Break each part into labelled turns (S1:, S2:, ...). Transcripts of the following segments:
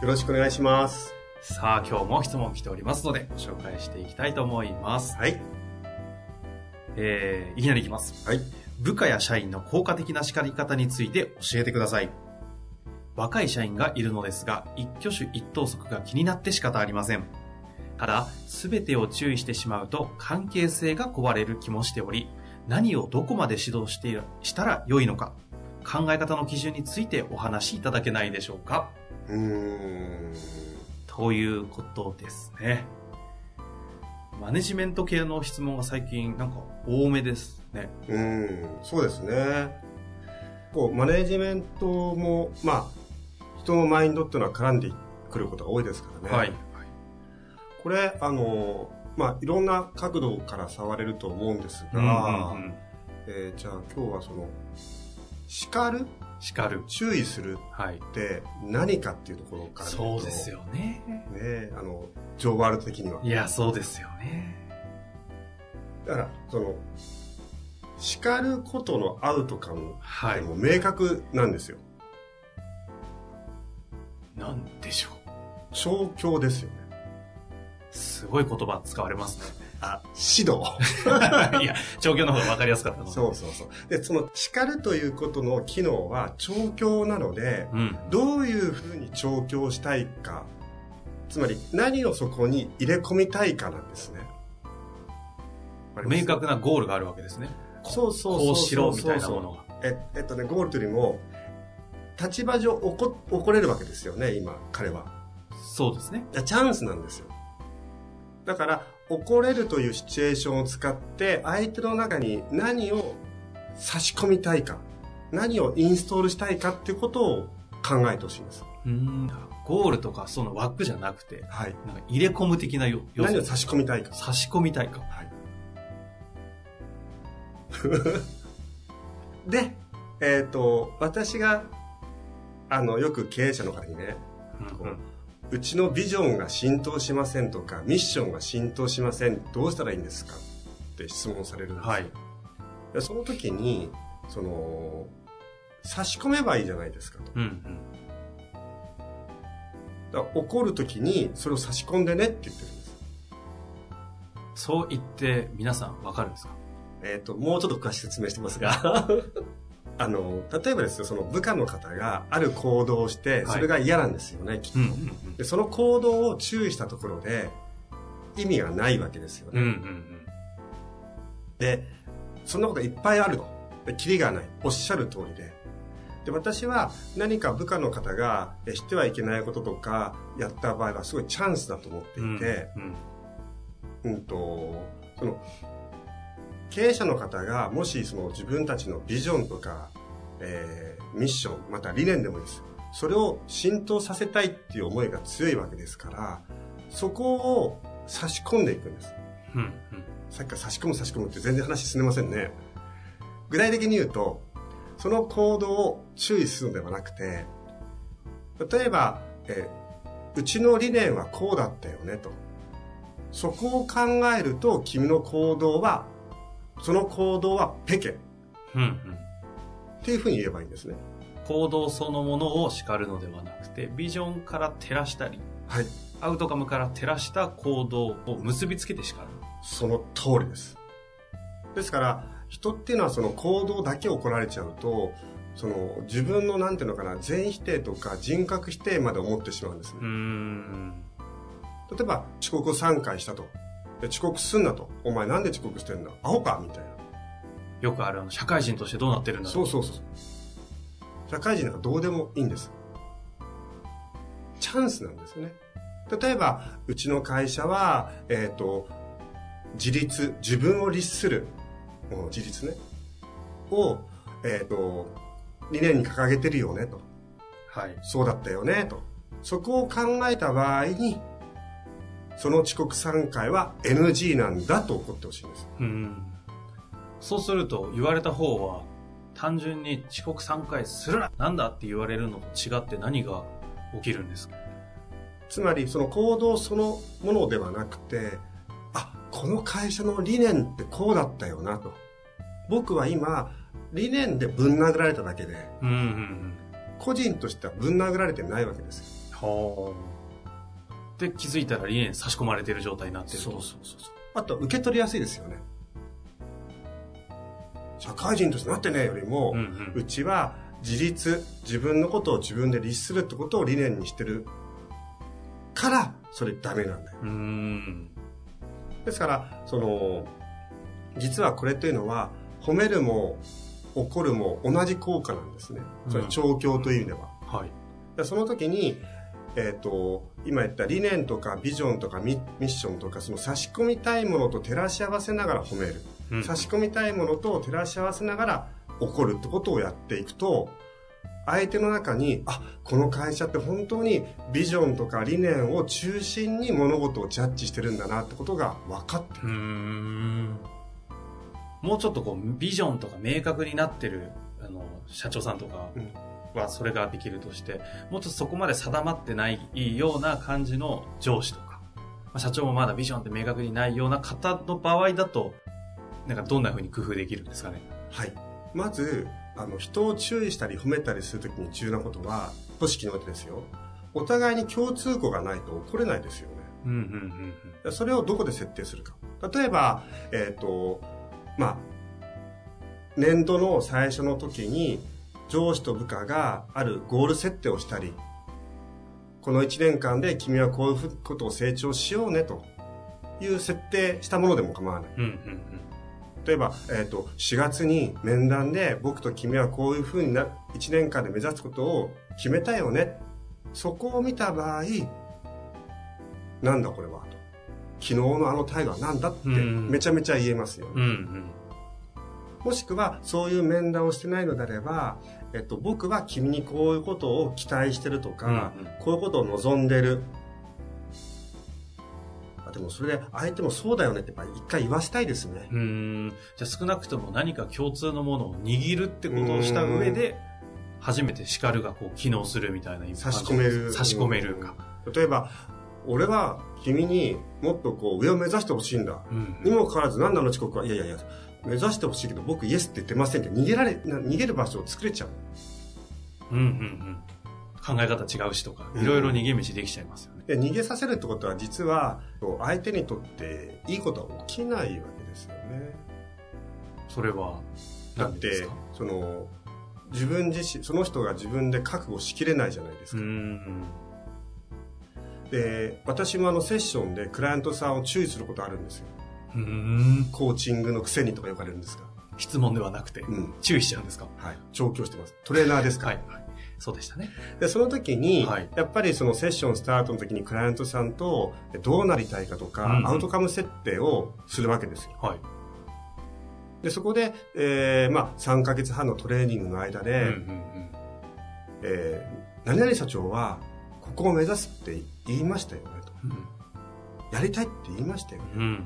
S1: よろしくお願いします。
S2: さあ、今日も質問来ておりますので、ご紹介していきたいと思います。
S1: はい。
S2: えー、いきなりいきます。
S1: はい。
S2: 部下や社員の効果的な叱り方について教えてください。若い社員がいるのですが、一挙手一投足が気になって仕方ありません。ただ、すべてを注意してしまうと関係性が壊れる気もしており、何をどこまで指導してしたら良いのか、考え方の基準についてお話しいただけないでしょうか
S1: うーん。
S2: ということですね。マネジメント系の質問が最近なんか多めですね。
S1: うーん。そうですね。こう、マネジメントも、まあ、人のマインドっていうのは絡んでくることが多いですからね。
S2: はい。
S1: これ、あの、まあ、いろんな角度から触れると思うんですが、
S2: うんうんうん。
S1: えーじゃあ今日はその、叱る？
S2: 叱る。
S1: 注意する？
S2: はい。
S1: って何かっていうところから
S2: そうです。よね。
S1: ねあの、ジョーワールド的には。
S2: いや、そうですよね。
S1: だから、その、叱ることのアウトカム
S2: はい。
S1: でも明確なんですよ。
S2: なんでしょ
S1: 調教ですよね。
S2: う。すごい言葉使われます
S1: あ、指導。
S2: ね。いや、調教の方が分かりやすかった
S1: そうそうそう。で、その叱るということの機能は調教なので、
S2: うん。
S1: どういうふうに調教したいか、つまり何をそこに入れ込みたいかなんですね。
S2: 明確なゴールがあるわけですね。
S1: そうそうそう
S2: こうしろみたいなものが。
S1: ええっとね、ゴールというよりも、立場上怒怒れるわけですよね、今、彼は。
S2: そうですね。
S1: チャンスなんですよ。だから、怒れるというシチュエーションを使って、相手の中に何を差し込みたいか、何をインストールしたいかっていうことを考えてほしいんです。
S2: うん。ゴールとかその枠じゃなくて、
S1: はい。
S2: なんか入れ込む的な要要素
S1: 何を差し込みたいか。
S2: 差し込みたいか。
S1: はい。で、えっ、と、私が、あの、よく経営者の方にね、こううちのビジョンが浸透しませんとか、ミッションが浸透しません。どうしたらいいんですか？って質問されるんですよ。
S2: はい。
S1: でその時に、その、差し込めばいいじゃないですかと。
S2: うんうん。
S1: だ怒る時に、それを差し込んでねって言ってるんです。
S2: そう言って皆さん分かるんですか？
S1: えっ、と、もうちょっと詳しく説明してますが、あの、例えばですよ、その部下の方がある行動をして、
S2: はい
S1: それが嫌なんですよね、きっと。
S2: うんうん
S1: で、その行動を注意したところで、意味がないわけですよ
S2: うん。う
S1: ね。
S2: んうん
S1: で、そんなこといっぱいあると。で、キリがない。おっしゃる通りで。で、私は何か部下の方がえしてはいけないこととかやった場合はすごいチャンスだと思って
S2: うん。
S1: いて、
S2: うん。
S1: うん、と、その、経営者の方がもしその自分たちのビジョンとか、えーミッション、また理念でもいいです。それを浸透させたいっていう思いが強いわけですから、そこを差し込んでいくんです。
S2: うん。うん。
S1: さっきから差し込む差し込むって全然話進めませんね。具体的に言うと、その行動を注意するのではなくて、例えば、えーうちの理念はこうだったよねと。そこを考えると、君の行動は、その行動はペケっ
S2: うん。うん。
S1: ていうふうに言えばいいんですね。
S2: 行動そのものを叱るのではなくて、ビジョンから照らしたり、
S1: はい。
S2: アウトカムから照らした行動を結びつけて叱る。
S1: その通りです。ですから、人っていうのはその行動だけ怒られちゃうと、その自分のなんていうのかな、全否定とか人格否定まで思ってしまうんですね
S2: う。ん。
S1: 例えば、遅刻を3回したと。で遅刻すんなと。お前なんで遅刻してんだ？アホか？みたいな。
S2: よくあるあの、社会人としてどうなってるんだ
S1: そうそうそう。社会人なんかどうでもいいんです。チャンスなんですね。例えば、うちの会社は、えっ、と、自立、自分を律する、自立ね、を、えっ、と、理念に掲げてるよね、と。
S2: はい。
S1: そうだったよね、と。そこを考えた場合に、その遅刻3回は NG なんだと怒ってほしいんです。
S2: うん。そうすると、言われた方は、単純に遅刻3回するななんだって言われるのと違って何が起きるんですか？
S1: つまり、その行動そのものではなくて、あ、この会社の理念ってこうだったよな、と。僕は今、理念でぶん殴られただけで、
S2: うんうんうん。
S1: 個人としてはぶん殴られてないわけですよ。
S2: はあ。で、気づいたら理念差し込まれてる状態になってると。
S1: そうそうそう。あと、受け取りやすいですよね。社会人としてなってねえよりも、
S2: うんうん。
S1: うちは自立、自分のことを自分で律するってことを理念にしてるから、それダメなんだよ。
S2: ん。
S1: ですから、その、実はこれというのは、褒めるも怒るも同じ効果なんですね。それ
S2: うん
S1: 調教という意味では。
S2: はい。
S1: でその時に、えっ、と、今言った理念とかビジョンとかミミッションとか、その差し込みたいものと照らし合わせながら褒める。
S2: うん
S1: 差し込みたいものと照らし合わせながら怒るってことをやっていくと、相手の中に、あ、この会社って本当にビジョンとか理念を中心に物事をジャッジしてるんだなってことが分かって
S2: うーん。もうちょっとこう、ビジョンとか明確になってる、あの、社長さんとか
S1: うん
S2: はそれができるとして、もうちょっとそこまで定まってないような感じの上司とか、まあ社長もまだビジョンって明確にないような方の場合だと、なんかどんな風に工夫できるんですかね？
S1: はい。まず、あの、人を注意したり褒めたりするときに重要なことは、組織においてですよ。お互いに共通項がないと怒れないですよね。
S2: うん、うん、うん、
S1: それをどこで設定するか。例えば、えっ、と、まあ、年度の最初の時に上司と部下があるゴール設定をしたり、この1年間で君はこういうことを成長しようねという設定したものでも構わない。
S2: うん。うん、うん、
S1: 例えば、えっ、と、4月に面談で僕と君はこういうふうにな、1年間で目指すことを決めたよね。そこを見た場合、なんだこれはと。昨日のあの態度はなんだって
S2: うん
S1: めちゃめちゃ言えますよね。
S2: うん。うん、
S1: もしくは、そういう面談をしてないのであれば、えっと、僕は君にこういうことを期待してるとか、
S2: うんうん
S1: こういうことを望んでる。あでもそれで相手もそうだよねって一回言わせたいですね。
S2: うん。じゃあ少なくとも何か共通のものを握るってことをした上で、初めて叱るがこう機能するみたいな
S1: 差し込める。
S2: 差し込めるか。
S1: 例えば、俺は君にもっとこう上を目指してほしいんだ。
S2: うん
S1: にもかかわらず何なの遅刻は、いやいやいや、目指してほしいけど僕イエスって言ってませんって逃げられ、な逃げる場所を作れちゃう。
S2: うんうんうん。考え方違うしとか、
S1: うん
S2: いろいろ逃げ道できちゃいますよね。
S1: で逃げさせるってことは実は相手にとっていいことは起きないわけですよね。
S2: それは、
S1: だってその、自分自身、その人が自分で覚悟しきれないじゃないです
S2: う
S1: か。
S2: ん。
S1: で、私もあのセッションでクライアントさんを注意することあるんですよ。
S2: うん。
S1: コーチングのくせにとか呼ばれるんですが。
S2: 質問ではなくて、
S1: うん。
S2: 注意しちゃうんですか？
S1: はい。調教してます。トレーナーですか？ら。
S2: はい。はい。そうでしたね。
S1: で、その時に、
S2: はい
S1: やっぱりそのセッションスタートの時にクライアントさんとどうなりたいかとか、
S2: うんうん
S1: アウトカム設定をするわけですよ。
S2: はい。
S1: で、そこで、えー、まあ、3ヶ月半のトレーニングの間で、
S2: うんうん
S1: えー、何々社長は、ここを目指すって言いましたよねと。
S2: うん。
S1: やりたいって言いましたよね。
S2: うん。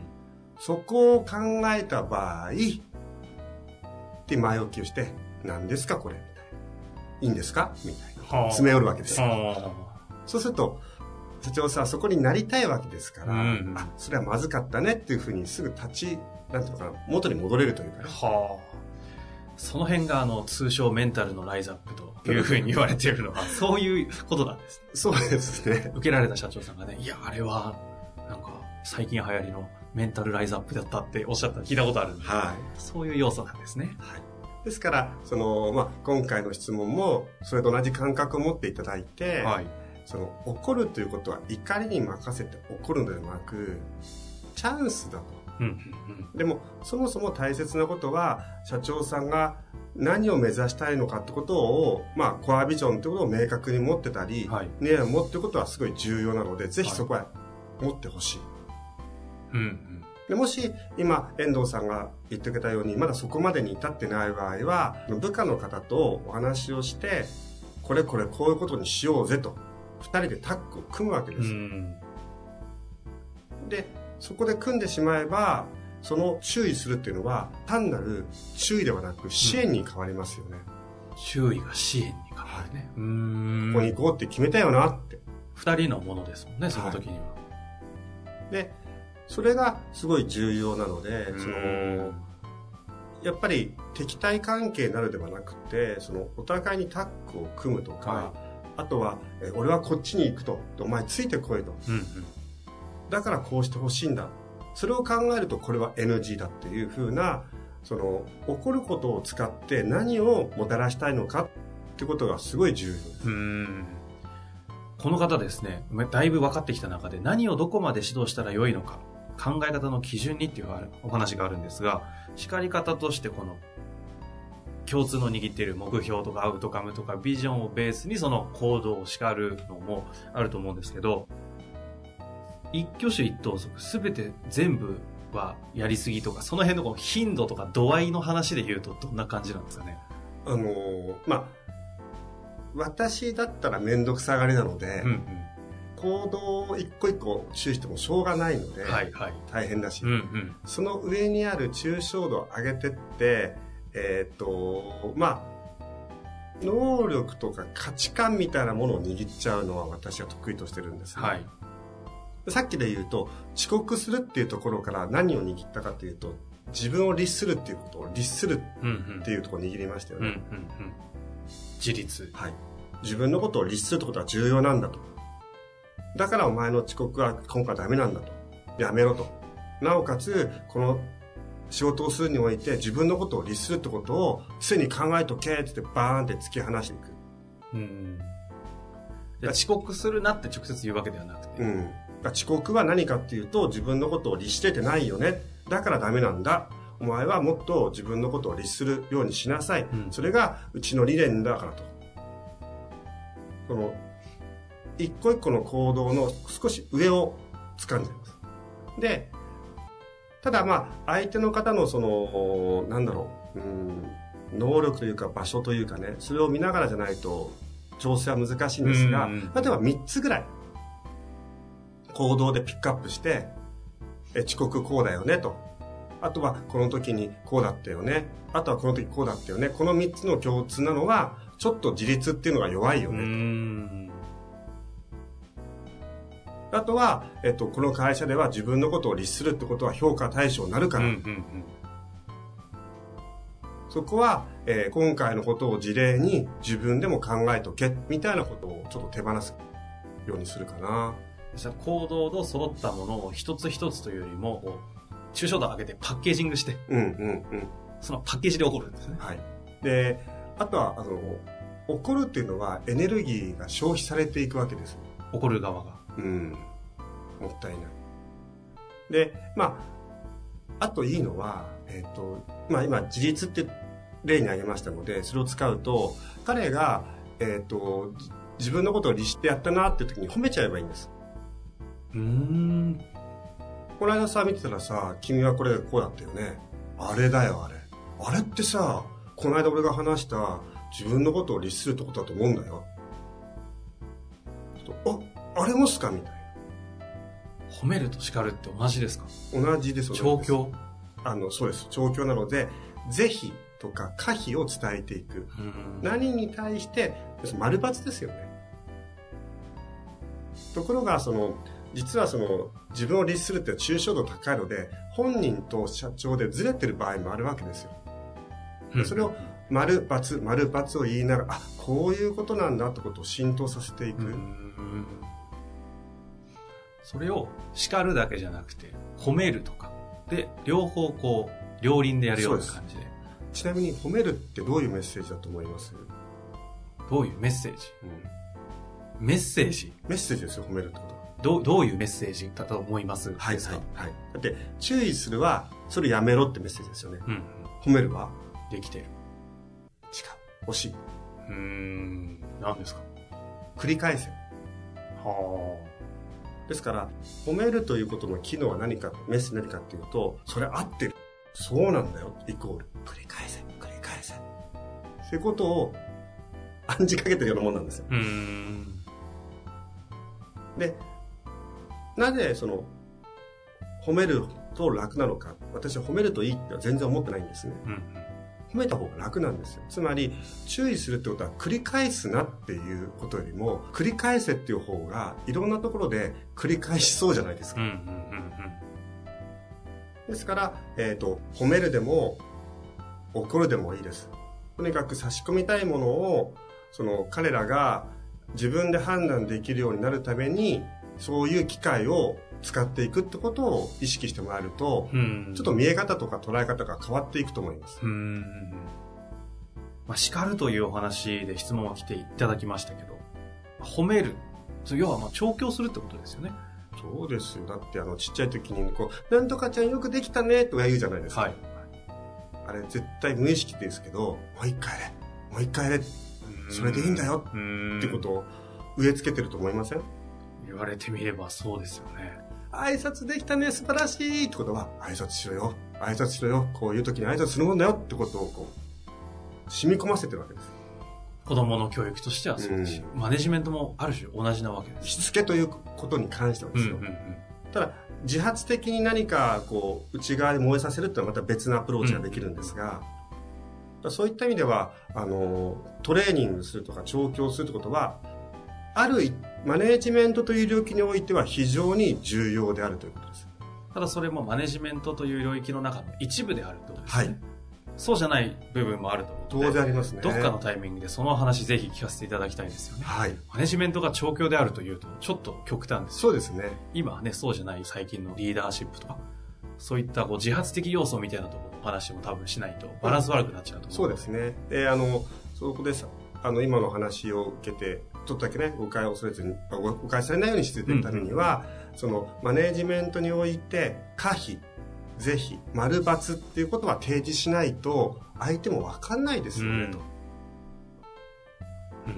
S1: そこを考えた場合、って前置きをして、何ですかこれみたいな。いいんですかみたいな。
S2: はあ
S1: 詰め寄るわけですよ。
S2: あ
S1: そうすると、社長さんそこになりたいわけですから、
S2: うんうん
S1: あ、それはまずかったねっていうふうにすぐ立ち、なんていうのかな、元に戻れるというか
S2: あ。
S1: ね。
S2: はあ。その辺が、あの、通称メンタルのライズアップというふうに言われているのは、そういうことなんですね。
S1: そうですね。
S2: 受けられた社長さんがね、いや、あれは、なんか、最近流行りのメンタルライズアップだったっておっしゃったの聞いたことあるんで、
S1: はい。
S2: そういう要素なんですね。
S1: はい。ですから、その、まあ、今回の質問も、それと同じ感覚を持っていただいて、
S2: はい。
S1: その、怒るということは怒りに任せて怒るのではなく、チャンスだと。
S2: うんうん
S1: でも、そもそも大切なことは、社長さんが何を目指したいのかってことを、まあ、コアビジョンってことを明確に持ってたり、
S2: はい
S1: ね、持ってることはすごい重要なので、ぜひそこは持ってほしい。
S2: うんうん
S1: でもし、今、遠藤さんが言ってくれたように、まだそこまでに至ってない場合は、部下の方とお話をして、これこれこういうことにしようぜと、二人でタッグを組むわけ
S2: う
S1: です。
S2: ん
S1: で、そこで組んでしまえば、その注意するっていうのは、単なる注意ではなく支援に変わりますよね。
S2: 周囲が支援に変わるね。うーん
S1: ここに行こうって決めたよなって。
S2: 二人のものですもんね、その時には。
S1: で、それがすごい重要なので、そ
S2: うん
S1: の、やっぱり敵対関係になるではなくて、そのお互いにタッグを組むとか、
S2: は
S1: あとは、え俺はこっちに行くと、お前ついてこいと。
S2: うんうん
S1: だからこうしてほしいんだ。それを考えるとこれは NG だっていう風な、その、起こることを使って何をもたらしたいのかってことがすごい重要です。
S2: うーんこの方ですね、だいぶ分かってきた中で何をどこまで指導したらよいのか、考え方の基準にっていうお話があるんですが、叱り方としてこの共通の握っている目標とかアウトカムとかビジョンをベースにその行動を叱るのもあると思うんですけど、一挙手一投足すべて全部はやりすぎとか、その辺のこの頻度とか度合いの話で言うとどんな感じなんですかね？
S1: あのーまあ、私だったらめんどくさがりなので、
S2: うん
S1: 行動を一個一個注意してもしょうがないので、
S2: うん。はいはい。
S1: 大変だし、
S2: うんうん。
S1: その上にある抽象度を上げてって、えーっと、まあ、能力とか価値観みたいなものを握っちゃうのは私は得意としてるんです、ね
S2: はい。
S1: さっきで言うと、遅刻するっていうところから何を握ったかというと、自分を律するっていうことを律する
S2: うんうん
S1: っていうところを握りましたよね。
S2: うんうんうん。自立。
S1: はい。自分のことを律するってことは重要なんだと。だからお前の遅刻は今回ダメなんだと。やめろと。なおかつ、この仕事をするにおいて自分のことを律するってことを常に考えとけって言ってバーンって突き放していく。
S2: うん。で遅刻するなって直接言うわけではなくて。
S1: うん。遅刻は何かっていうと自分のことを律しててないよね。だからダメなんだ。お前はもっと自分のことを律するようにしなさい。
S2: うん
S1: それがうちの理念だからと。その、一個一個の行動の少し上を掴んじゃいます。で、ただまあ、相手の方のその、なんだろう、うん、能力というか場所というかね、それを見ながらじゃないと調整は難しいんですが、
S2: うん
S1: 例えば3つぐらい行動でピックアップして、え遅刻こうだよねと。あとはこの時にこうだったよね。あとはこの時こうだったよね。この3つの共通なのは、ちょっと自立っていうのが弱いよ
S2: う
S1: ね。
S2: ん。
S1: あとは、えっと、この会社では自分のことを律するってことは評価対象になるから、
S2: うんうん
S1: そこは、えー今回のことを事例に自分でも考えとけ、みたいなことをちょっと手放すようにするかな。
S2: じゃあ行動の揃ったものを一つ一つというよりも、こう抽象度を上げてパッケージングして、
S1: うんうんうん。
S2: そのパッケージで起こるんですね。
S1: はい。で、あとは、あの、怒るっていうのはエネルギーが消費されていくわけです。
S2: 起こる側が。
S1: うん。もったいない。で、まあ、あといいのは、えっ、と、まあ今、自立って例に挙げましたので、それを使うと、彼が、えっ、と、じ自分のことを律してやったなっていう時に褒めちゃえばいいんです。
S2: うーん。
S1: この間さ、見てたらさ、君はこれこうだったよね。あれだよ、あれ。あれってさ、この間俺が話した自分のことを律するってことだと思うんだよ。ちょっとあ、あれもっすか？みたい
S2: 褒めると叱るって同じですか？
S1: な。同じです。
S2: 調教？
S1: あの、そうです。調教なので、是非とか可否を伝えていく。
S2: うん
S1: 何に対して、丸抜ですよね。ところが、その、実はその、自分を律するって抽象度高いので、本人と社長でずれてる場合もあるわけですよ。でそれを、丸抜、丸抜を言いながら、あ、こういうことなんだってことを浸透させていく。
S2: うんそれを叱るだけじゃなくて、褒めるとか。で、両方こう、両輪でやるような感じで。
S1: ちなみに、褒めるってどういうメッセージだと思います、
S2: どういうメッセージ？
S1: うん
S2: メッセージ？
S1: メッセージですよ、褒めるってことは。
S2: どうどういうメッセージだと思います？
S1: はい、はい、はい。だって、注意するは、それやめろってメッセージですよね。
S2: うん。
S1: 褒めるは？
S2: できてる。
S1: 違う。惜しい。
S2: うーん。何ですか？
S1: 繰り返せ。
S2: は
S1: ですから、褒めるということの機能は何か、メッセージ何かっていうと、それ合ってる。そうなんだよ。イコール。繰り返せ、繰り返せ。そういうことを暗示かけてるようなもんなんですよ。で、なぜその、褒めると楽なのか。私は褒めるといいっては全然思ってないんですね。
S2: うん。
S1: 褒めた方が楽なんですよ。つまり、注意するってことは繰り返すなっていうことよりも、繰り返せっていう方が、いろんなところで繰り返しそうじゃないですか。
S2: うん。うん。うん。
S1: ですから、えっ、と、褒めるでも、怒るでもいいです。とにかく差し込みたいものを、その彼らが自分で判断できるようになるために、そういう機会を使っていくってことを意識してもらえると、
S2: うん。
S1: ちょっと見え方とか捉え方が変わっていくと思います。
S2: うーん。まあ、叱るというお話で質問が来ていただきましたけど、褒める。要は、まあ、調教するってことですよね。
S1: そうですよ。だってあの、ちっちゃい時に、こう、なんとかちゃんよくできたね、とか言うじゃないですか。
S2: はい。
S1: あれ絶対無意識ですけど、もう一回やれ、もう一回やれ、それでいいんだよ。ってことを植え付けてると思いません？
S2: 言われてみればそうですよね。
S1: 挨拶できたね、素晴らしいってことは、挨拶しろよ、挨拶しろよ、こういう時に挨拶するもんだよってことをこう、染み込ませてるわけです。
S2: 子供の教育としてはそうですし、マネジメントもある種同じなわけです。
S1: しつけということに関してはですよ。
S2: うんうんうん。
S1: ただ、自発的に何かこう、内側に燃えさせるってのはまた別のアプローチができるんですが、だからそういった意味では、あの、トレーニングするとか調教するってことは、あるマネージメントという領域においては非常に重要であるということです。
S2: ただそれもマネジメントという領域の中の一部であるとですね。
S1: はい
S2: そうじゃない部分もあると思うので
S1: 当然ありますね。
S2: どっかのタイミングでその話ぜひ聞かせていただきたいですよね。
S1: はい。
S2: マネジメントが調教であるというと、ちょっと極端ですよ
S1: そうですね。
S2: 今はね、そうじゃない最近のリーダーシップとか、そういったこう自発的要素みたいなところの話も多分しないとバランス悪くなっちゃうと思う。
S1: そうですね。で、あの、そこでさ、あの、今の話を受けて、ちょっとだけね、誤解を恐れずに、あ誤誤解されないようにしていくためには、その、マネージメントにおいて、可否、是非、丸×っていうことは提示しないと、相手もわかんないですよね、と。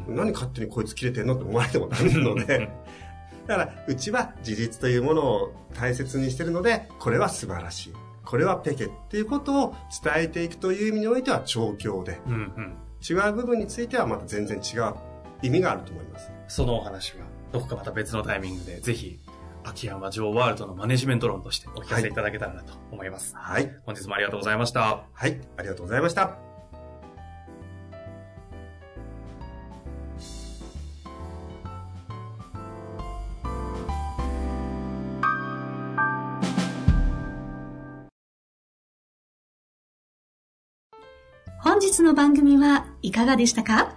S2: うん。
S1: 何勝手にこいつ切れてんのって思われてもダメなので、だから、うちは自立というものを大切にしてるので、これは素晴らしい。これはペケっていうことを伝えていくという意味においては調教で、
S2: うんうん。
S1: 違う部分についてはまた全然違う意味があると思います。
S2: そのお話は、どこかまた別のタイミングで、ぜひ、秋山城ワールドのマネジメント論としてお聞かせいただけたらなと思います。
S1: はい。
S2: 本日もありがとうございました。
S1: はい。ありがとうございました。
S3: 本日の番組はいかがでしたか？